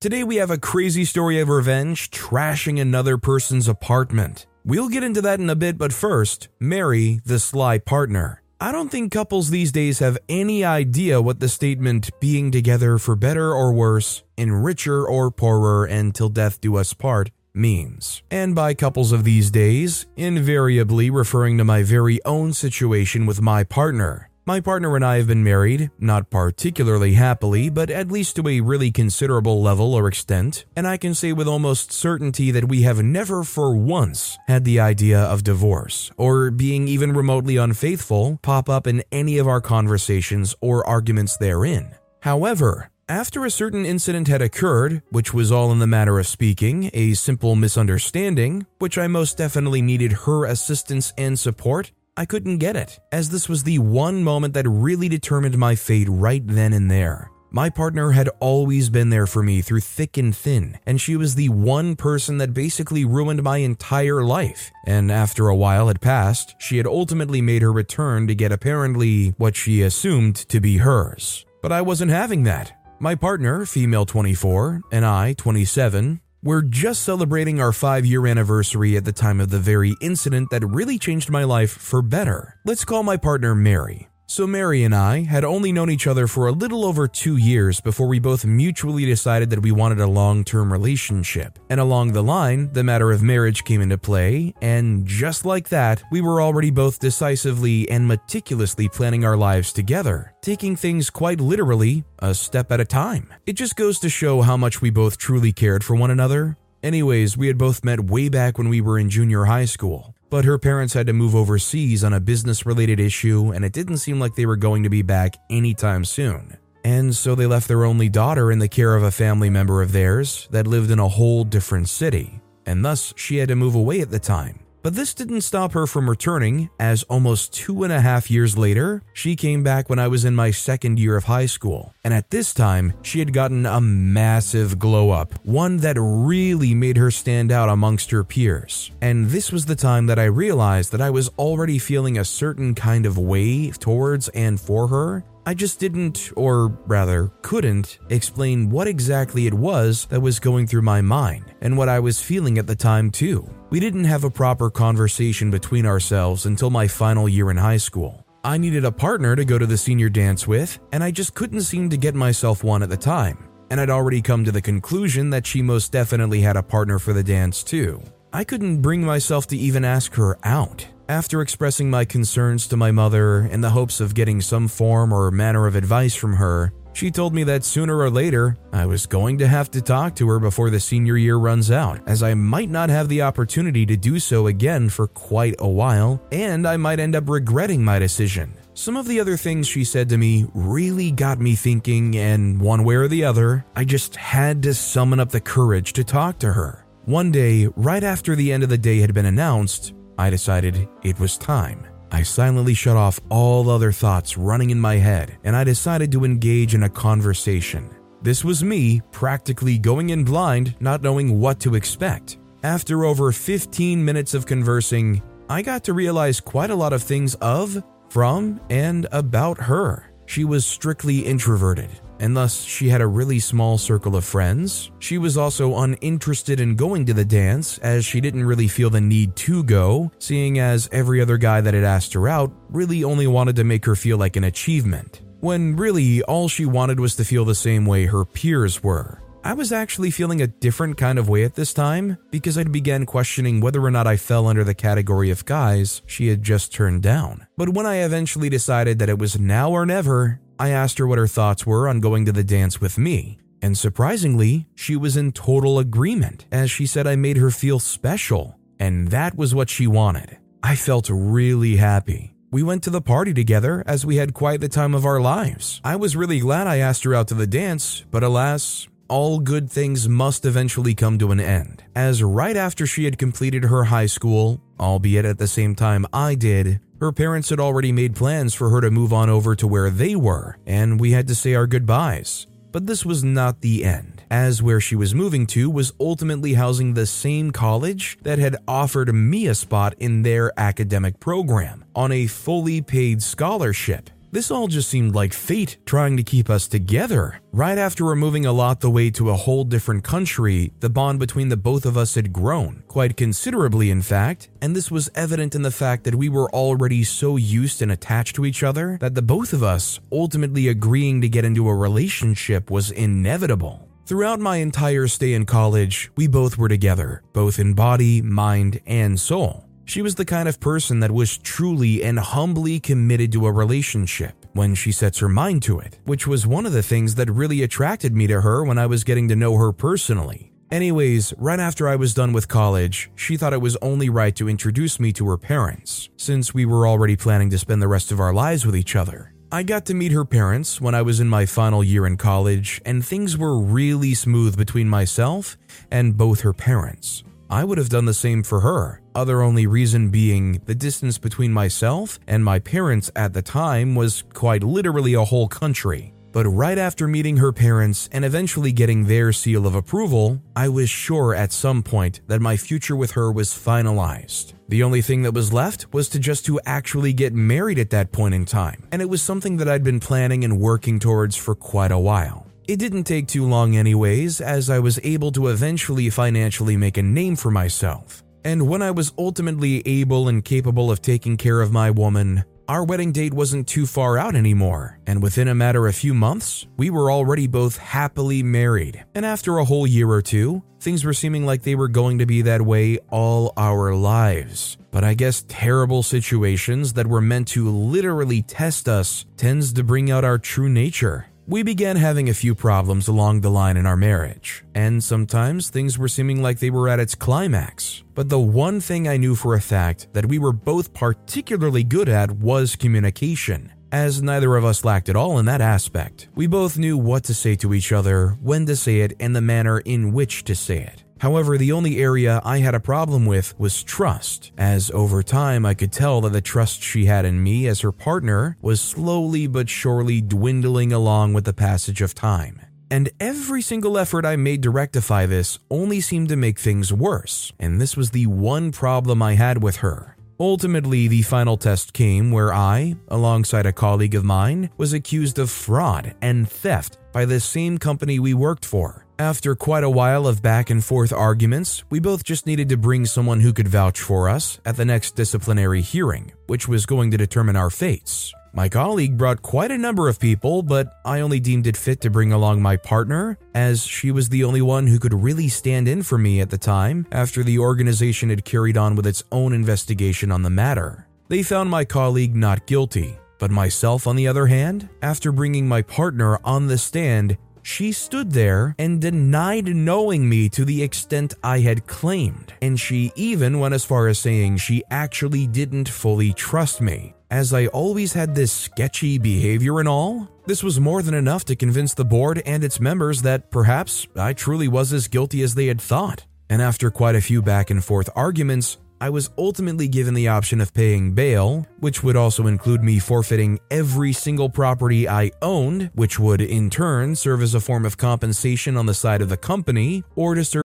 Today we have a crazy story of revenge trashing another person's apartment. We'll get into that in a bit, but first, Mary, the sly partner. I don't think couples these days have any idea what the statement being together for better or worse, in richer or poorer, and till death do us part means. And by couples of these days, invariably referring to my very own situation with my partner. My partner and I have been married, not particularly happily, but at least to a really considerable level or extent, and I can say with almost certainty that we have never for once had the idea of divorce, or being even remotely unfaithful, pop up in any of our conversations or arguments therein. However, after a certain incident had occurred, which was all in the matter of speaking, a simple misunderstanding, which I most definitely needed her assistance and support, I couldn't get it, as this was the one moment that really determined my fate right then and there. My partner had always been there for me through thick and thin, and she was the one person that basically ruined my entire life. And after a while had passed, she had ultimately made her return to get apparently what she assumed to be hers. But I wasn't having that. My partner, female 24, and I, 27, we're just celebrating our five year anniversary at the time of the very incident that really changed my life for better. Let's call my partner Mary. So, Mary and I had only known each other for a little over two years before we both mutually decided that we wanted a long term relationship. And along the line, the matter of marriage came into play, and just like that, we were already both decisively and meticulously planning our lives together, taking things quite literally a step at a time. It just goes to show how much we both truly cared for one another. Anyways, we had both met way back when we were in junior high school but her parents had to move overseas on a business related issue, and it didn't seem like they were going to be back anytime soon. And so they left their only daughter in the care of a family member of theirs that lived in a whole different city, and thus she had to move away at the time. But this didn't stop her from returning, as almost two and a half years later, she came back when I was in my second year of high school. And at this time, she had gotten a massive glow up, one that really made her stand out amongst her peers. And this was the time that I realized that I was already feeling a certain kind of way towards and for her, I just didn't, or rather couldn't, explain what exactly it was that was going through my mind and what I was feeling at the time, too. We didn't have a proper conversation between ourselves until my final year in high school. I needed a partner to go to the senior dance with, and I just couldn't seem to get myself one at the time. And I'd already come to the conclusion that she most definitely had a partner for the dance, too. I couldn't bring myself to even ask her out. After expressing my concerns to my mother in the hopes of getting some form or manner of advice from her, she told me that sooner or later I was going to have to talk to her before the senior year runs out, as I might not have the opportunity to do so again for quite a while, and I might end up regretting my decision. Some of the other things she said to me really got me thinking, and one way or the other, I just had to summon up the courage to talk to her. One day, right after the end of the day had been announced, I decided it was time. I silently shut off all other thoughts running in my head and I decided to engage in a conversation. This was me practically going in blind, not knowing what to expect. After over 15 minutes of conversing, I got to realize quite a lot of things of, from, and about her. She was strictly introverted, and thus she had a really small circle of friends. She was also uninterested in going to the dance, as she didn't really feel the need to go, seeing as every other guy that had asked her out really only wanted to make her feel like an achievement, when really all she wanted was to feel the same way her peers were. I was actually feeling a different kind of way at this time because I'd began questioning whether or not I fell under the category of guys she had just turned down. But when I eventually decided that it was now or never, I asked her what her thoughts were on going to the dance with me. And surprisingly, she was in total agreement, as she said I made her feel special, and that was what she wanted. I felt really happy. We went to the party together as we had quite the time of our lives. I was really glad I asked her out to the dance, but alas, all good things must eventually come to an end, as right after she had completed her high school, albeit at the same time I did, her parents had already made plans for her to move on over to where they were, and we had to say our goodbyes. But this was not the end, as where she was moving to was ultimately housing the same college that had offered me a spot in their academic program on a fully paid scholarship. This all just seemed like fate trying to keep us together. Right after we're moving a lot the way to a whole different country, the bond between the both of us had grown, quite considerably in fact, and this was evident in the fact that we were already so used and attached to each other that the both of us ultimately agreeing to get into a relationship was inevitable. Throughout my entire stay in college, we both were together, both in body, mind, and soul. She was the kind of person that was truly and humbly committed to a relationship when she sets her mind to it, which was one of the things that really attracted me to her when I was getting to know her personally. Anyways, right after I was done with college, she thought it was only right to introduce me to her parents, since we were already planning to spend the rest of our lives with each other. I got to meet her parents when I was in my final year in college, and things were really smooth between myself and both her parents. I would have done the same for her. Other only reason being the distance between myself and my parents at the time was quite literally a whole country. But right after meeting her parents and eventually getting their seal of approval, I was sure at some point that my future with her was finalized. The only thing that was left was to just to actually get married at that point in time, and it was something that I'd been planning and working towards for quite a while. It didn't take too long, anyways, as I was able to eventually financially make a name for myself. And when I was ultimately able and capable of taking care of my woman, our wedding date wasn't too far out anymore, and within a matter of a few months, we were already both happily married. And after a whole year or two, things were seeming like they were going to be that way all our lives. But I guess terrible situations that were meant to literally test us tends to bring out our true nature. We began having a few problems along the line in our marriage, and sometimes things were seeming like they were at its climax. But the one thing I knew for a fact that we were both particularly good at was communication. As neither of us lacked at all in that aspect, we both knew what to say to each other, when to say it, and the manner in which to say it. However, the only area I had a problem with was trust, as over time I could tell that the trust she had in me as her partner was slowly but surely dwindling along with the passage of time. And every single effort I made to rectify this only seemed to make things worse, and this was the one problem I had with her. Ultimately, the final test came where I, alongside a colleague of mine, was accused of fraud and theft by the same company we worked for. After quite a while of back and forth arguments, we both just needed to bring someone who could vouch for us at the next disciplinary hearing, which was going to determine our fates. My colleague brought quite a number of people, but I only deemed it fit to bring along my partner, as she was the only one who could really stand in for me at the time after the organization had carried on with its own investigation on the matter. They found my colleague not guilty, but myself, on the other hand, after bringing my partner on the stand, she stood there and denied knowing me to the extent I had claimed, and she even went as far as saying she actually didn't fully trust me, as I always had this sketchy behavior and all. This was more than enough to convince the board and its members that perhaps I truly was as guilty as they had thought. And after quite a few back and forth arguments, I was ultimately given the option of paying bail, which would also include me forfeiting every single property I owned, which would in turn serve as a form of compensation on the side of the company, or to serve.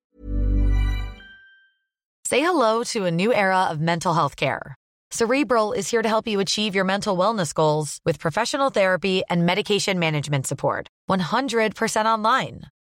Say hello to a new era of mental health care. Cerebral is here to help you achieve your mental wellness goals with professional therapy and medication management support. 100% online.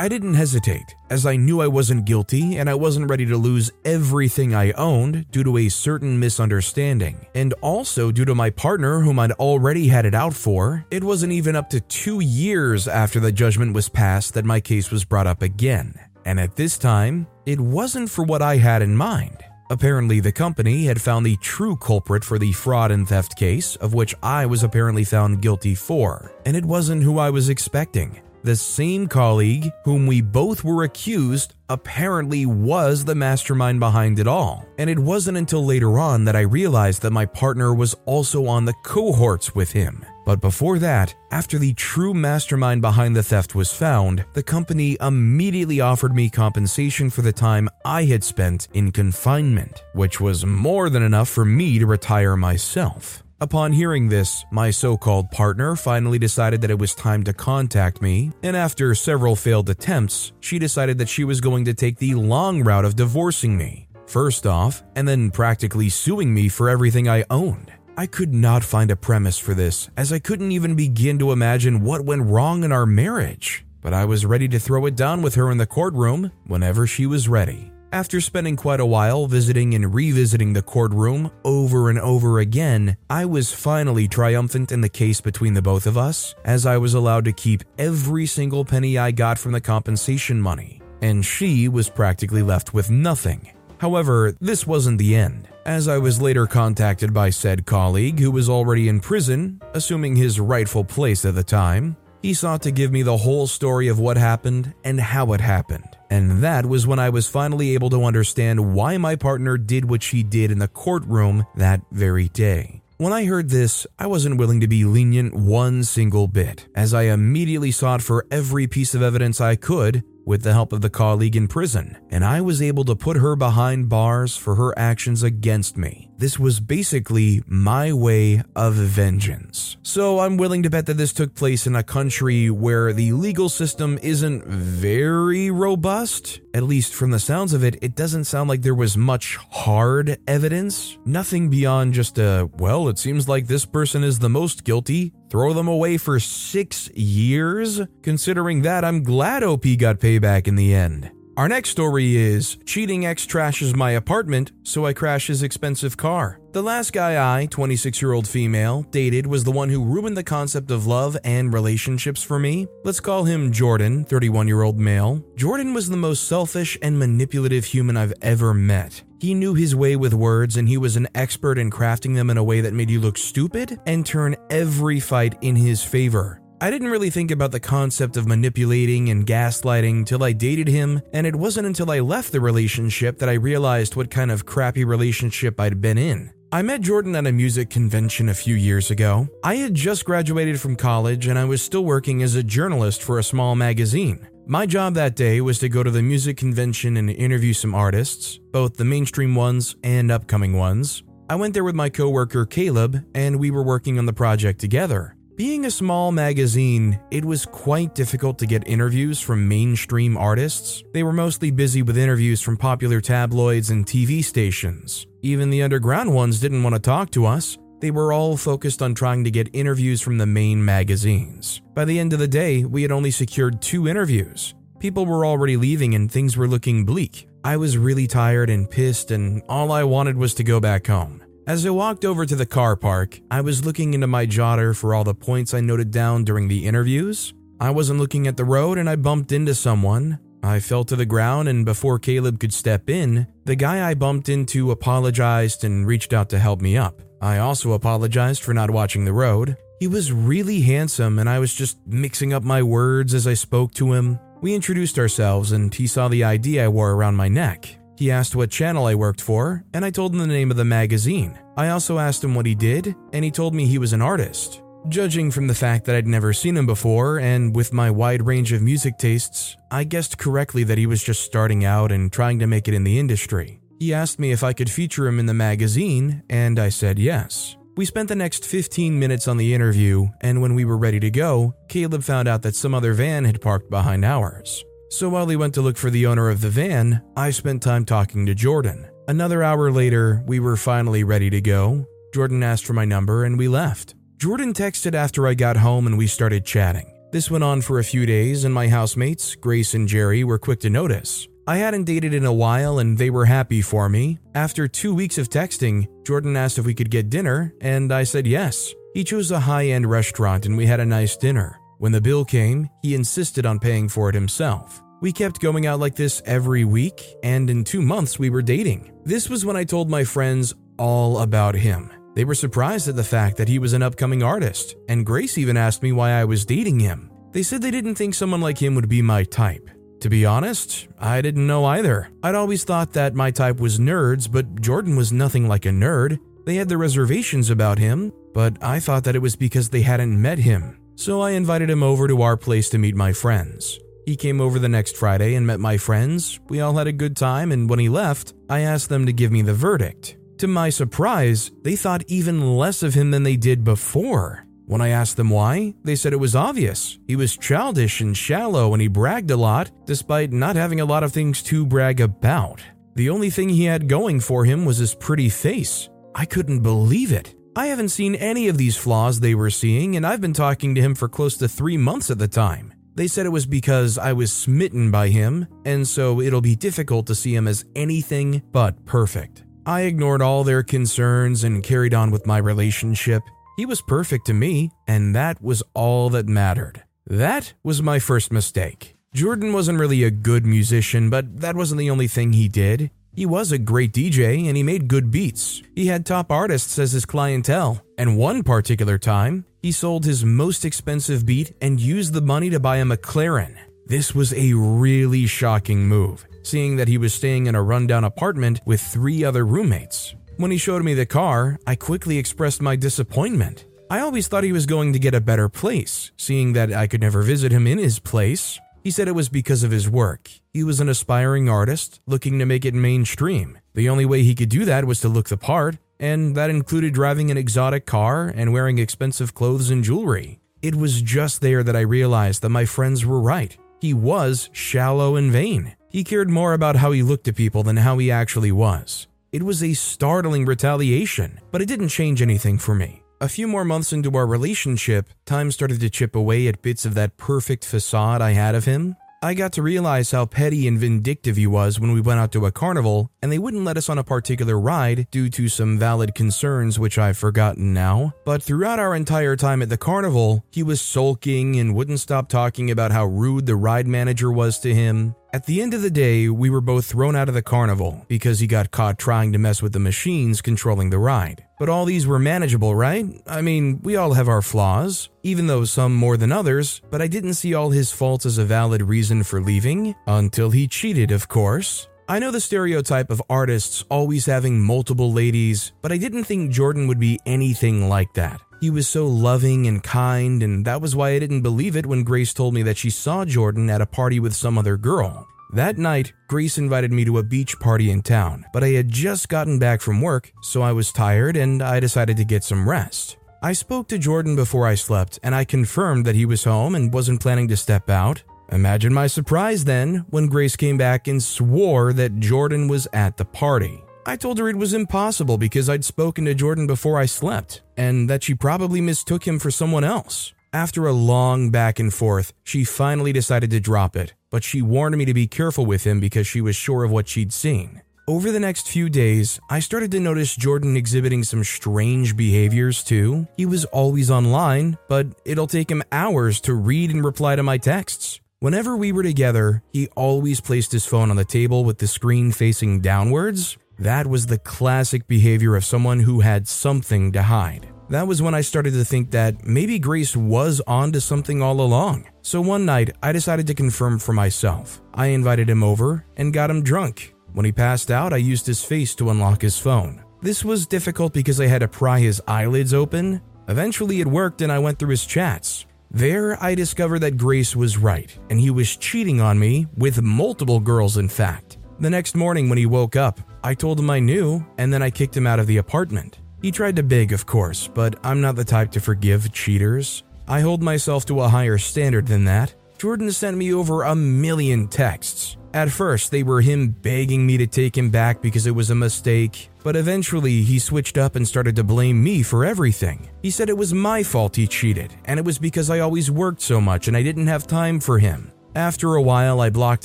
I didn't hesitate, as I knew I wasn't guilty and I wasn't ready to lose everything I owned due to a certain misunderstanding. And also due to my partner, whom I'd already had it out for, it wasn't even up to two years after the judgment was passed that my case was brought up again. And at this time, it wasn't for what I had in mind. Apparently, the company had found the true culprit for the fraud and theft case, of which I was apparently found guilty for, and it wasn't who I was expecting. The same colleague whom we both were accused apparently was the mastermind behind it all. And it wasn't until later on that I realized that my partner was also on the cohorts with him. But before that, after the true mastermind behind the theft was found, the company immediately offered me compensation for the time I had spent in confinement, which was more than enough for me to retire myself. Upon hearing this, my so called partner finally decided that it was time to contact me, and after several failed attempts, she decided that she was going to take the long route of divorcing me, first off, and then practically suing me for everything I owned. I could not find a premise for this, as I couldn't even begin to imagine what went wrong in our marriage. But I was ready to throw it down with her in the courtroom whenever she was ready. After spending quite a while visiting and revisiting the courtroom over and over again, I was finally triumphant in the case between the both of us, as I was allowed to keep every single penny I got from the compensation money, and she was practically left with nothing. However, this wasn't the end, as I was later contacted by said colleague who was already in prison, assuming his rightful place at the time. He sought to give me the whole story of what happened and how it happened. And that was when I was finally able to understand why my partner did what she did in the courtroom that very day. When I heard this, I wasn't willing to be lenient one single bit, as I immediately sought for every piece of evidence I could with the help of the colleague in prison, and I was able to put her behind bars for her actions against me. This was basically my way of vengeance. So I'm willing to bet that this took place in a country where the legal system isn't very robust. At least from the sounds of it, it doesn't sound like there was much hard evidence. Nothing beyond just a, well, it seems like this person is the most guilty. Throw them away for six years? Considering that, I'm glad OP got payback in the end. Our next story is Cheating ex trashes my apartment, so I crash his expensive car. The last guy I, 26 year old female, dated was the one who ruined the concept of love and relationships for me. Let's call him Jordan, 31 year old male. Jordan was the most selfish and manipulative human I've ever met. He knew his way with words and he was an expert in crafting them in a way that made you look stupid and turn every fight in his favor. I didn't really think about the concept of manipulating and gaslighting till I dated him, and it wasn't until I left the relationship that I realized what kind of crappy relationship I'd been in. I met Jordan at a music convention a few years ago. I had just graduated from college and I was still working as a journalist for a small magazine. My job that day was to go to the music convention and interview some artists, both the mainstream ones and upcoming ones. I went there with my coworker Caleb, and we were working on the project together. Being a small magazine, it was quite difficult to get interviews from mainstream artists. They were mostly busy with interviews from popular tabloids and TV stations. Even the underground ones didn't want to talk to us. They were all focused on trying to get interviews from the main magazines. By the end of the day, we had only secured two interviews. People were already leaving and things were looking bleak. I was really tired and pissed, and all I wanted was to go back home. As I walked over to the car park, I was looking into my jotter for all the points I noted down during the interviews. I wasn't looking at the road and I bumped into someone. I fell to the ground, and before Caleb could step in, the guy I bumped into apologized and reached out to help me up. I also apologized for not watching the road. He was really handsome, and I was just mixing up my words as I spoke to him. We introduced ourselves, and he saw the ID I wore around my neck. He asked what channel I worked for, and I told him the name of the magazine. I also asked him what he did, and he told me he was an artist. Judging from the fact that I'd never seen him before, and with my wide range of music tastes, I guessed correctly that he was just starting out and trying to make it in the industry. He asked me if I could feature him in the magazine, and I said yes. We spent the next 15 minutes on the interview, and when we were ready to go, Caleb found out that some other van had parked behind ours. So while he went to look for the owner of the van, I spent time talking to Jordan. Another hour later, we were finally ready to go. Jordan asked for my number and we left. Jordan texted after I got home and we started chatting. This went on for a few days, and my housemates, Grace and Jerry, were quick to notice. I hadn't dated in a while and they were happy for me. After two weeks of texting, Jordan asked if we could get dinner, and I said yes. He chose a high end restaurant and we had a nice dinner. When the bill came, he insisted on paying for it himself. We kept going out like this every week, and in two months we were dating. This was when I told my friends all about him. They were surprised at the fact that he was an upcoming artist, and Grace even asked me why I was dating him. They said they didn't think someone like him would be my type. To be honest, I didn't know either. I'd always thought that my type was nerds, but Jordan was nothing like a nerd. They had their reservations about him, but I thought that it was because they hadn't met him. So I invited him over to our place to meet my friends. He came over the next Friday and met my friends. We all had a good time, and when he left, I asked them to give me the verdict. To my surprise, they thought even less of him than they did before. When I asked them why, they said it was obvious. He was childish and shallow and he bragged a lot, despite not having a lot of things to brag about. The only thing he had going for him was his pretty face. I couldn't believe it. I haven't seen any of these flaws they were seeing, and I've been talking to him for close to three months at the time. They said it was because I was smitten by him, and so it'll be difficult to see him as anything but perfect. I ignored all their concerns and carried on with my relationship. He was perfect to me, and that was all that mattered. That was my first mistake. Jordan wasn't really a good musician, but that wasn't the only thing he did. He was a great DJ and he made good beats. He had top artists as his clientele, and one particular time, he sold his most expensive beat and used the money to buy a McLaren. This was a really shocking move, seeing that he was staying in a rundown apartment with three other roommates. When he showed me the car, I quickly expressed my disappointment. I always thought he was going to get a better place, seeing that I could never visit him in his place. He said it was because of his work. He was an aspiring artist looking to make it mainstream. The only way he could do that was to look the part, and that included driving an exotic car and wearing expensive clothes and jewelry. It was just there that I realized that my friends were right. He was shallow and vain. He cared more about how he looked to people than how he actually was. It was a startling retaliation, but it didn't change anything for me. A few more months into our relationship, time started to chip away at bits of that perfect facade I had of him. I got to realize how petty and vindictive he was when we went out to a carnival and they wouldn't let us on a particular ride due to some valid concerns which I've forgotten now. But throughout our entire time at the carnival, he was sulking and wouldn't stop talking about how rude the ride manager was to him. At the end of the day, we were both thrown out of the carnival because he got caught trying to mess with the machines controlling the ride. But all these were manageable, right? I mean, we all have our flaws, even though some more than others, but I didn't see all his faults as a valid reason for leaving until he cheated, of course. I know the stereotype of artists always having multiple ladies, but I didn't think Jordan would be anything like that. He was so loving and kind, and that was why I didn't believe it when Grace told me that she saw Jordan at a party with some other girl. That night, Grace invited me to a beach party in town, but I had just gotten back from work, so I was tired and I decided to get some rest. I spoke to Jordan before I slept, and I confirmed that he was home and wasn't planning to step out. Imagine my surprise then when Grace came back and swore that Jordan was at the party. I told her it was impossible because I'd spoken to Jordan before I slept, and that she probably mistook him for someone else. After a long back and forth, she finally decided to drop it, but she warned me to be careful with him because she was sure of what she'd seen. Over the next few days, I started to notice Jordan exhibiting some strange behaviors too. He was always online, but it'll take him hours to read and reply to my texts. Whenever we were together, he always placed his phone on the table with the screen facing downwards. That was the classic behavior of someone who had something to hide. That was when I started to think that maybe Grace was onto something all along. So one night, I decided to confirm for myself. I invited him over and got him drunk. When he passed out, I used his face to unlock his phone. This was difficult because I had to pry his eyelids open. Eventually, it worked and I went through his chats. There, I discovered that Grace was right, and he was cheating on me with multiple girls, in fact. The next morning, when he woke up, I told him I knew, and then I kicked him out of the apartment. He tried to beg, of course, but I'm not the type to forgive cheaters. I hold myself to a higher standard than that. Jordan sent me over a million texts. At first, they were him begging me to take him back because it was a mistake, but eventually he switched up and started to blame me for everything. He said it was my fault he cheated, and it was because I always worked so much and I didn't have time for him. After a while, I blocked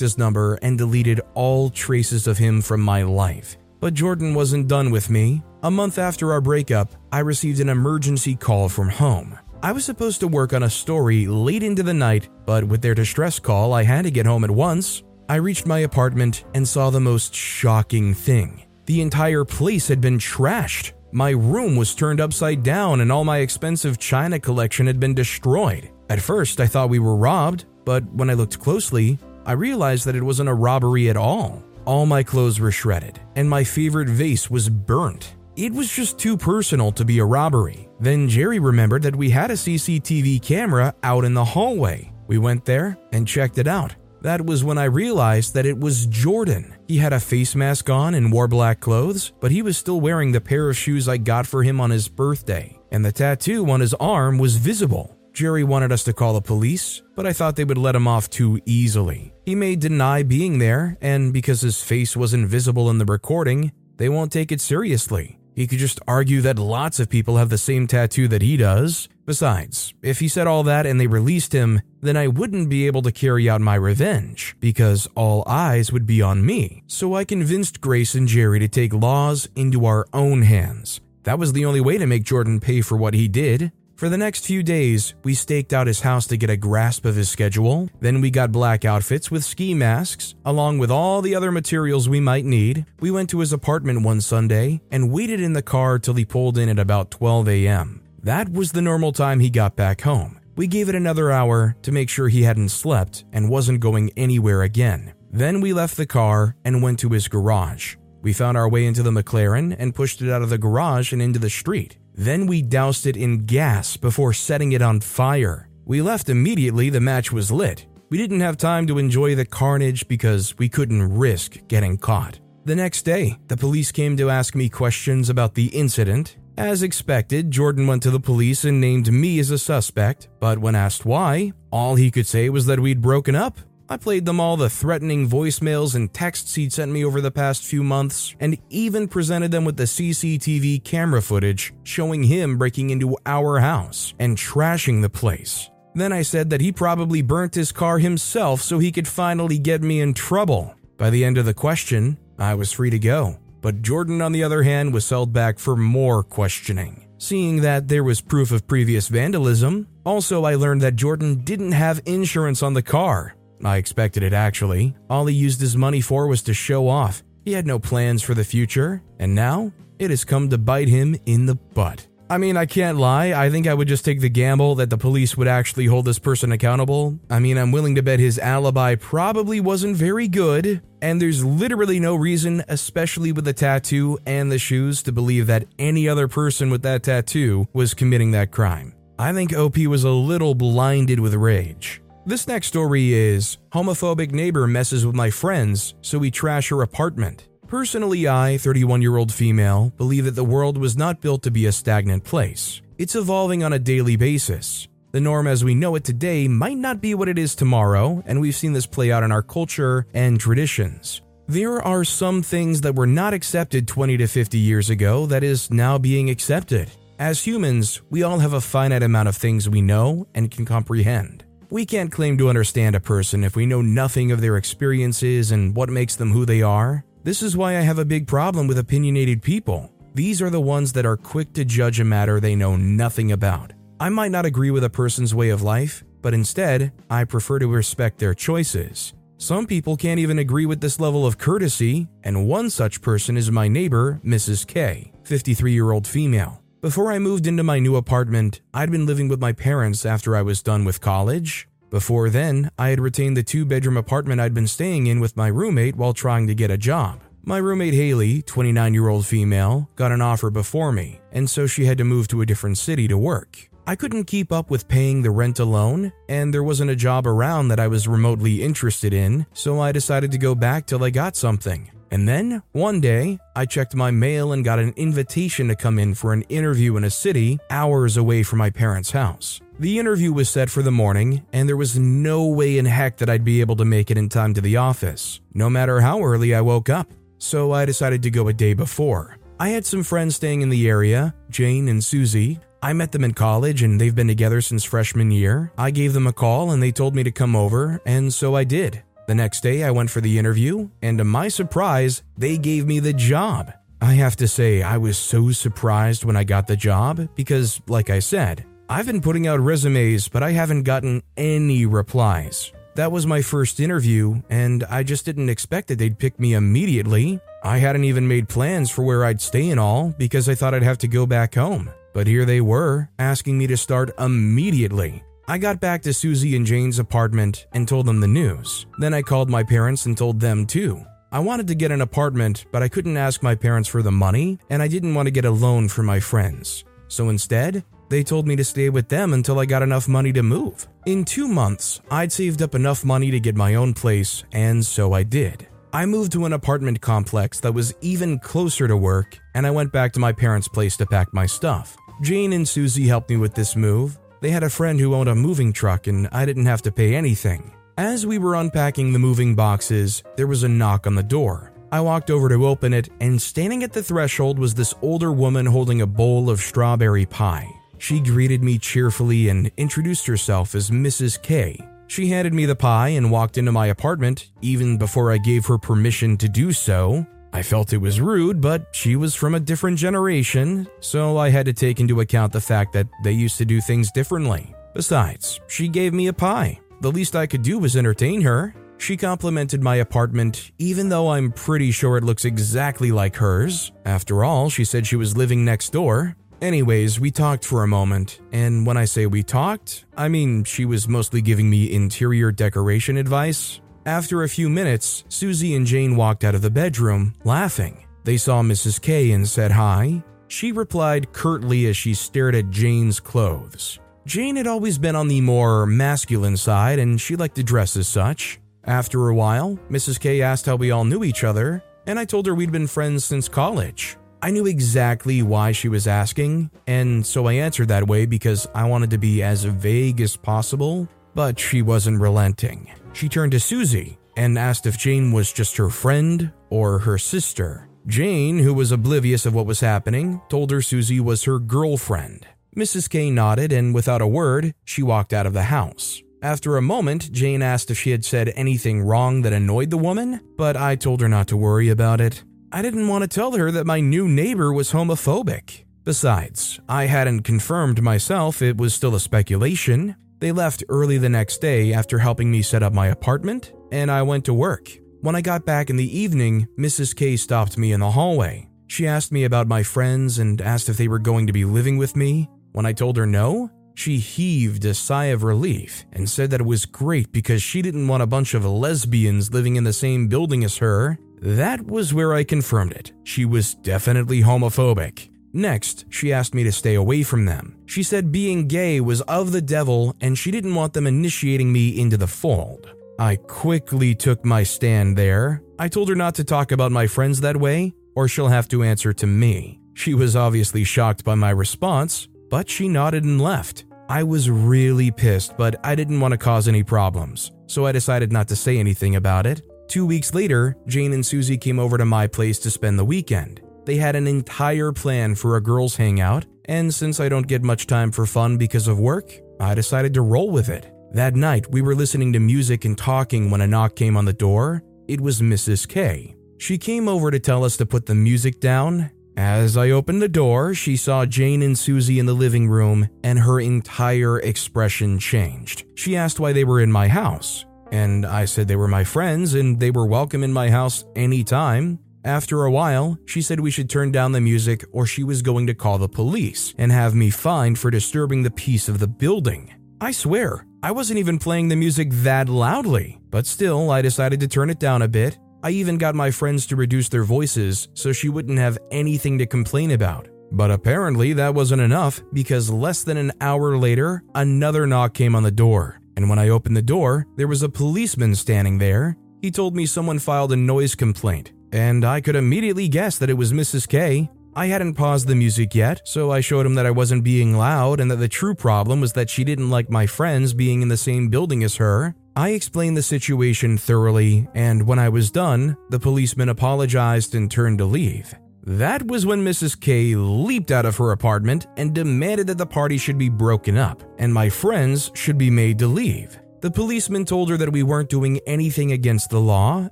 his number and deleted all traces of him from my life. But Jordan wasn't done with me. A month after our breakup, I received an emergency call from home. I was supposed to work on a story late into the night, but with their distress call, I had to get home at once. I reached my apartment and saw the most shocking thing. The entire place had been trashed. My room was turned upside down and all my expensive china collection had been destroyed. At first, I thought we were robbed, but when I looked closely, I realized that it wasn't a robbery at all. All my clothes were shredded, and my favorite vase was burnt. It was just too personal to be a robbery. Then Jerry remembered that we had a CCTV camera out in the hallway. We went there and checked it out. That was when I realized that it was Jordan. He had a face mask on and wore black clothes, but he was still wearing the pair of shoes I got for him on his birthday, and the tattoo on his arm was visible. Jerry wanted us to call the police, but I thought they would let him off too easily. He may deny being there, and because his face wasn't visible in the recording, they won't take it seriously. He could just argue that lots of people have the same tattoo that he does. Besides, if he said all that and they released him, then I wouldn't be able to carry out my revenge, because all eyes would be on me. So I convinced Grace and Jerry to take laws into our own hands. That was the only way to make Jordan pay for what he did. For the next few days, we staked out his house to get a grasp of his schedule. Then we got black outfits with ski masks, along with all the other materials we might need. We went to his apartment one Sunday and waited in the car till he pulled in at about 12 a.m. That was the normal time he got back home. We gave it another hour to make sure he hadn't slept and wasn't going anywhere again. Then we left the car and went to his garage. We found our way into the McLaren and pushed it out of the garage and into the street. Then we doused it in gas before setting it on fire. We left immediately the match was lit. We didn't have time to enjoy the carnage because we couldn't risk getting caught. The next day, the police came to ask me questions about the incident. As expected, Jordan went to the police and named me as a suspect, but when asked why, all he could say was that we'd broken up I played them all the threatening voicemails and texts he'd sent me over the past few months, and even presented them with the CCTV camera footage showing him breaking into our house and trashing the place. Then I said that he probably burnt his car himself so he could finally get me in trouble. By the end of the question, I was free to go. But Jordan, on the other hand, was held back for more questioning. Seeing that there was proof of previous vandalism, also I learned that Jordan didn't have insurance on the car, I expected it actually. All he used his money for was to show off. He had no plans for the future, and now it has come to bite him in the butt. I mean, I can't lie, I think I would just take the gamble that the police would actually hold this person accountable. I mean, I'm willing to bet his alibi probably wasn't very good, and there's literally no reason, especially with the tattoo and the shoes, to believe that any other person with that tattoo was committing that crime. I think OP was a little blinded with rage. This next story is Homophobic neighbor messes with my friends, so we trash her apartment. Personally, I, 31 year old female, believe that the world was not built to be a stagnant place. It's evolving on a daily basis. The norm as we know it today might not be what it is tomorrow, and we've seen this play out in our culture and traditions. There are some things that were not accepted 20 to 50 years ago that is now being accepted. As humans, we all have a finite amount of things we know and can comprehend. We can't claim to understand a person if we know nothing of their experiences and what makes them who they are. This is why I have a big problem with opinionated people. These are the ones that are quick to judge a matter they know nothing about. I might not agree with a person's way of life, but instead, I prefer to respect their choices. Some people can't even agree with this level of courtesy, and one such person is my neighbor, Mrs. K, 53 year old female. Before I moved into my new apartment, I'd been living with my parents after I was done with college. Before then, I had retained the two bedroom apartment I'd been staying in with my roommate while trying to get a job. My roommate Haley, 29 year old female, got an offer before me, and so she had to move to a different city to work. I couldn't keep up with paying the rent alone, and there wasn't a job around that I was remotely interested in, so I decided to go back till I got something. And then, one day, I checked my mail and got an invitation to come in for an interview in a city hours away from my parents' house. The interview was set for the morning, and there was no way in heck that I'd be able to make it in time to the office, no matter how early I woke up. So I decided to go a day before. I had some friends staying in the area, Jane and Susie. I met them in college and they've been together since freshman year. I gave them a call and they told me to come over, and so I did. The next day, I went for the interview, and to my surprise, they gave me the job. I have to say, I was so surprised when I got the job because, like I said, I've been putting out resumes, but I haven't gotten any replies. That was my first interview, and I just didn't expect that they'd pick me immediately. I hadn't even made plans for where I'd stay and all because I thought I'd have to go back home. But here they were, asking me to start immediately. I got back to Susie and Jane's apartment and told them the news. Then I called my parents and told them too. I wanted to get an apartment, but I couldn't ask my parents for the money, and I didn't want to get a loan for my friends. So instead, they told me to stay with them until I got enough money to move. In two months, I'd saved up enough money to get my own place, and so I did. I moved to an apartment complex that was even closer to work, and I went back to my parents' place to pack my stuff. Jane and Susie helped me with this move. They had a friend who owned a moving truck, and I didn't have to pay anything. As we were unpacking the moving boxes, there was a knock on the door. I walked over to open it, and standing at the threshold was this older woman holding a bowl of strawberry pie. She greeted me cheerfully and introduced herself as Mrs. K. She handed me the pie and walked into my apartment, even before I gave her permission to do so. I felt it was rude, but she was from a different generation, so I had to take into account the fact that they used to do things differently. Besides, she gave me a pie. The least I could do was entertain her. She complimented my apartment, even though I'm pretty sure it looks exactly like hers. After all, she said she was living next door. Anyways, we talked for a moment, and when I say we talked, I mean she was mostly giving me interior decoration advice. After a few minutes, Susie and Jane walked out of the bedroom, laughing. They saw Mrs. K and said hi. She replied curtly as she stared at Jane's clothes. Jane had always been on the more masculine side, and she liked to dress as such. After a while, Mrs. K asked how we all knew each other, and I told her we'd been friends since college. I knew exactly why she was asking, and so I answered that way because I wanted to be as vague as possible, but she wasn't relenting. She turned to Susie and asked if Jane was just her friend or her sister. Jane, who was oblivious of what was happening, told her Susie was her girlfriend. Mrs. K nodded, and without a word, she walked out of the house. After a moment, Jane asked if she had said anything wrong that annoyed the woman, but I told her not to worry about it. I didn't want to tell her that my new neighbor was homophobic. Besides, I hadn't confirmed myself, it was still a speculation. They left early the next day after helping me set up my apartment, and I went to work. When I got back in the evening, Mrs. K stopped me in the hallway. She asked me about my friends and asked if they were going to be living with me. When I told her no, she heaved a sigh of relief and said that it was great because she didn't want a bunch of lesbians living in the same building as her that was where I confirmed it. She was definitely homophobic. Next, she asked me to stay away from them. She said being gay was of the devil and she didn't want them initiating me into the fold. I quickly took my stand there. I told her not to talk about my friends that way, or she'll have to answer to me. She was obviously shocked by my response, but she nodded and left. I was really pissed, but I didn't want to cause any problems, so I decided not to say anything about it. Two weeks later, Jane and Susie came over to my place to spend the weekend. They had an entire plan for a girls' hangout, and since I don't get much time for fun because of work, I decided to roll with it. That night, we were listening to music and talking when a knock came on the door. It was Mrs. K. She came over to tell us to put the music down, As I opened the door, she saw Jane and Susie in the living room, and her entire expression changed. She asked why they were in my house, and I said they were my friends and they were welcome in my house anytime. After a while, she said we should turn down the music or she was going to call the police and have me fined for disturbing the peace of the building. I swear, I wasn't even playing the music that loudly, but still, I decided to turn it down a bit I even got my friends to reduce their voices so she wouldn't have anything to complain about. But apparently that wasn't enough because less than an hour later, another knock came on the door. And when I opened the door, there was a policeman standing there. He told me someone filed a noise complaint, and I could immediately guess that it was Mrs. K. I hadn't paused the music yet, so I showed him that I wasn't being loud and that the true problem was that she didn't like my friends being in the same building as her. I explained the situation thoroughly, and when I was done, the policeman apologized and turned to leave. That was when Mrs. K leaped out of her apartment and demanded that the party should be broken up and my friends should be made to leave. The policeman told her that we weren't doing anything against the law,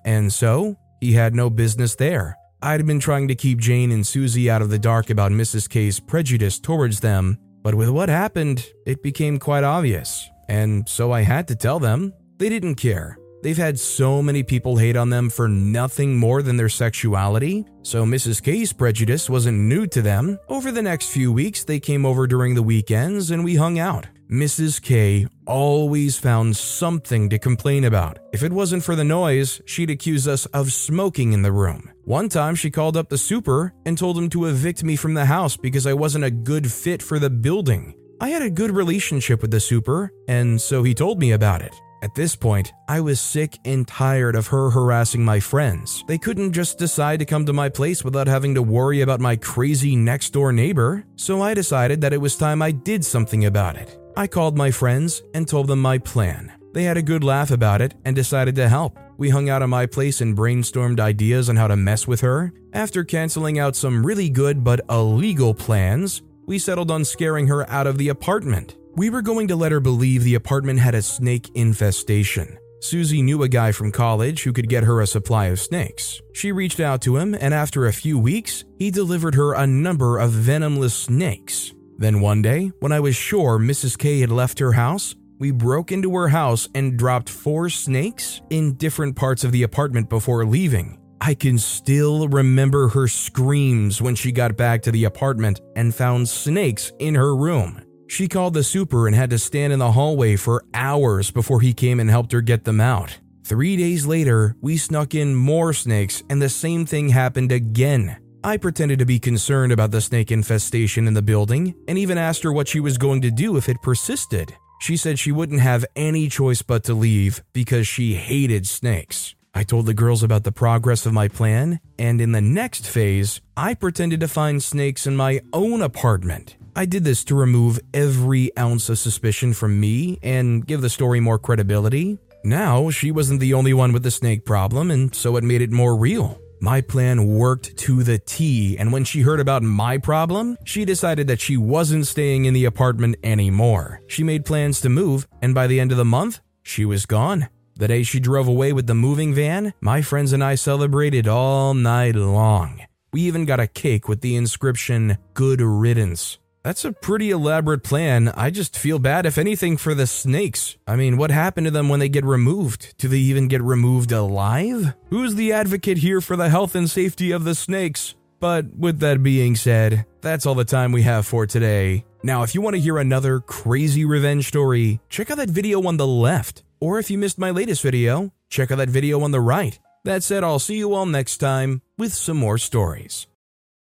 and so he had no business there. I'd been trying to keep Jane and Susie out of the dark about Mrs. K's prejudice towards them, but with what happened, it became quite obvious, and so I had to tell them. They didn't care. They've had so many people hate on them for nothing more than their sexuality, so Mrs. K's prejudice wasn't new to them. Over the next few weeks, they came over during the weekends and we hung out. Mrs. K always found something to complain about. If it wasn't for the noise, she'd accuse us of smoking in the room. One time, she called up the super and told him to evict me from the house because I wasn't a good fit for the building. I had a good relationship with the super, and so he told me about it. At this point, I was sick and tired of her harassing my friends. They couldn't just decide to come to my place without having to worry about my crazy next door neighbor, so I decided that it was time I did something about it. I called my friends and told them my plan. They had a good laugh about it and decided to help. We hung out at my place and brainstormed ideas on how to mess with her. After canceling out some really good but illegal plans, we settled on scaring her out of the apartment. We were going to let her believe the apartment had a snake infestation. Susie knew a guy from college who could get her a supply of snakes. She reached out to him, and after a few weeks, he delivered her a number of venomless snakes. Then one day, when I was sure Mrs. K had left her house, we broke into her house and dropped four snakes in different parts of the apartment before leaving. I can still remember her screams when she got back to the apartment and found snakes in her room. She called the super and had to stand in the hallway for hours before he came and helped her get them out. Three days later, we snuck in more snakes, and the same thing happened again. I pretended to be concerned about the snake infestation in the building and even asked her what she was going to do if it persisted. She said she wouldn't have any choice but to leave because she hated snakes. I told the girls about the progress of my plan, and in the next phase, I pretended to find snakes in my own apartment. I did this to remove every ounce of suspicion from me and give the story more credibility. Now, she wasn't the only one with the snake problem, and so it made it more real. My plan worked to the T, and when she heard about my problem, she decided that she wasn't staying in the apartment anymore. She made plans to move, and by the end of the month, she was gone. The day she drove away with the moving van, my friends and I celebrated all night long. We even got a cake with the inscription, Good Riddance. That's a pretty elaborate plan. I just feel bad, if anything, for the snakes. I mean, what happened to them when they get removed? Do they even get removed alive? Who's the advocate here for the health and safety of the snakes? But with that being said, that's all the time we have for today. Now, if you want to hear another crazy revenge story, check out that video on the left. Or if you missed my latest video, check out that video on the right. That said, I'll see you all next time with some more stories.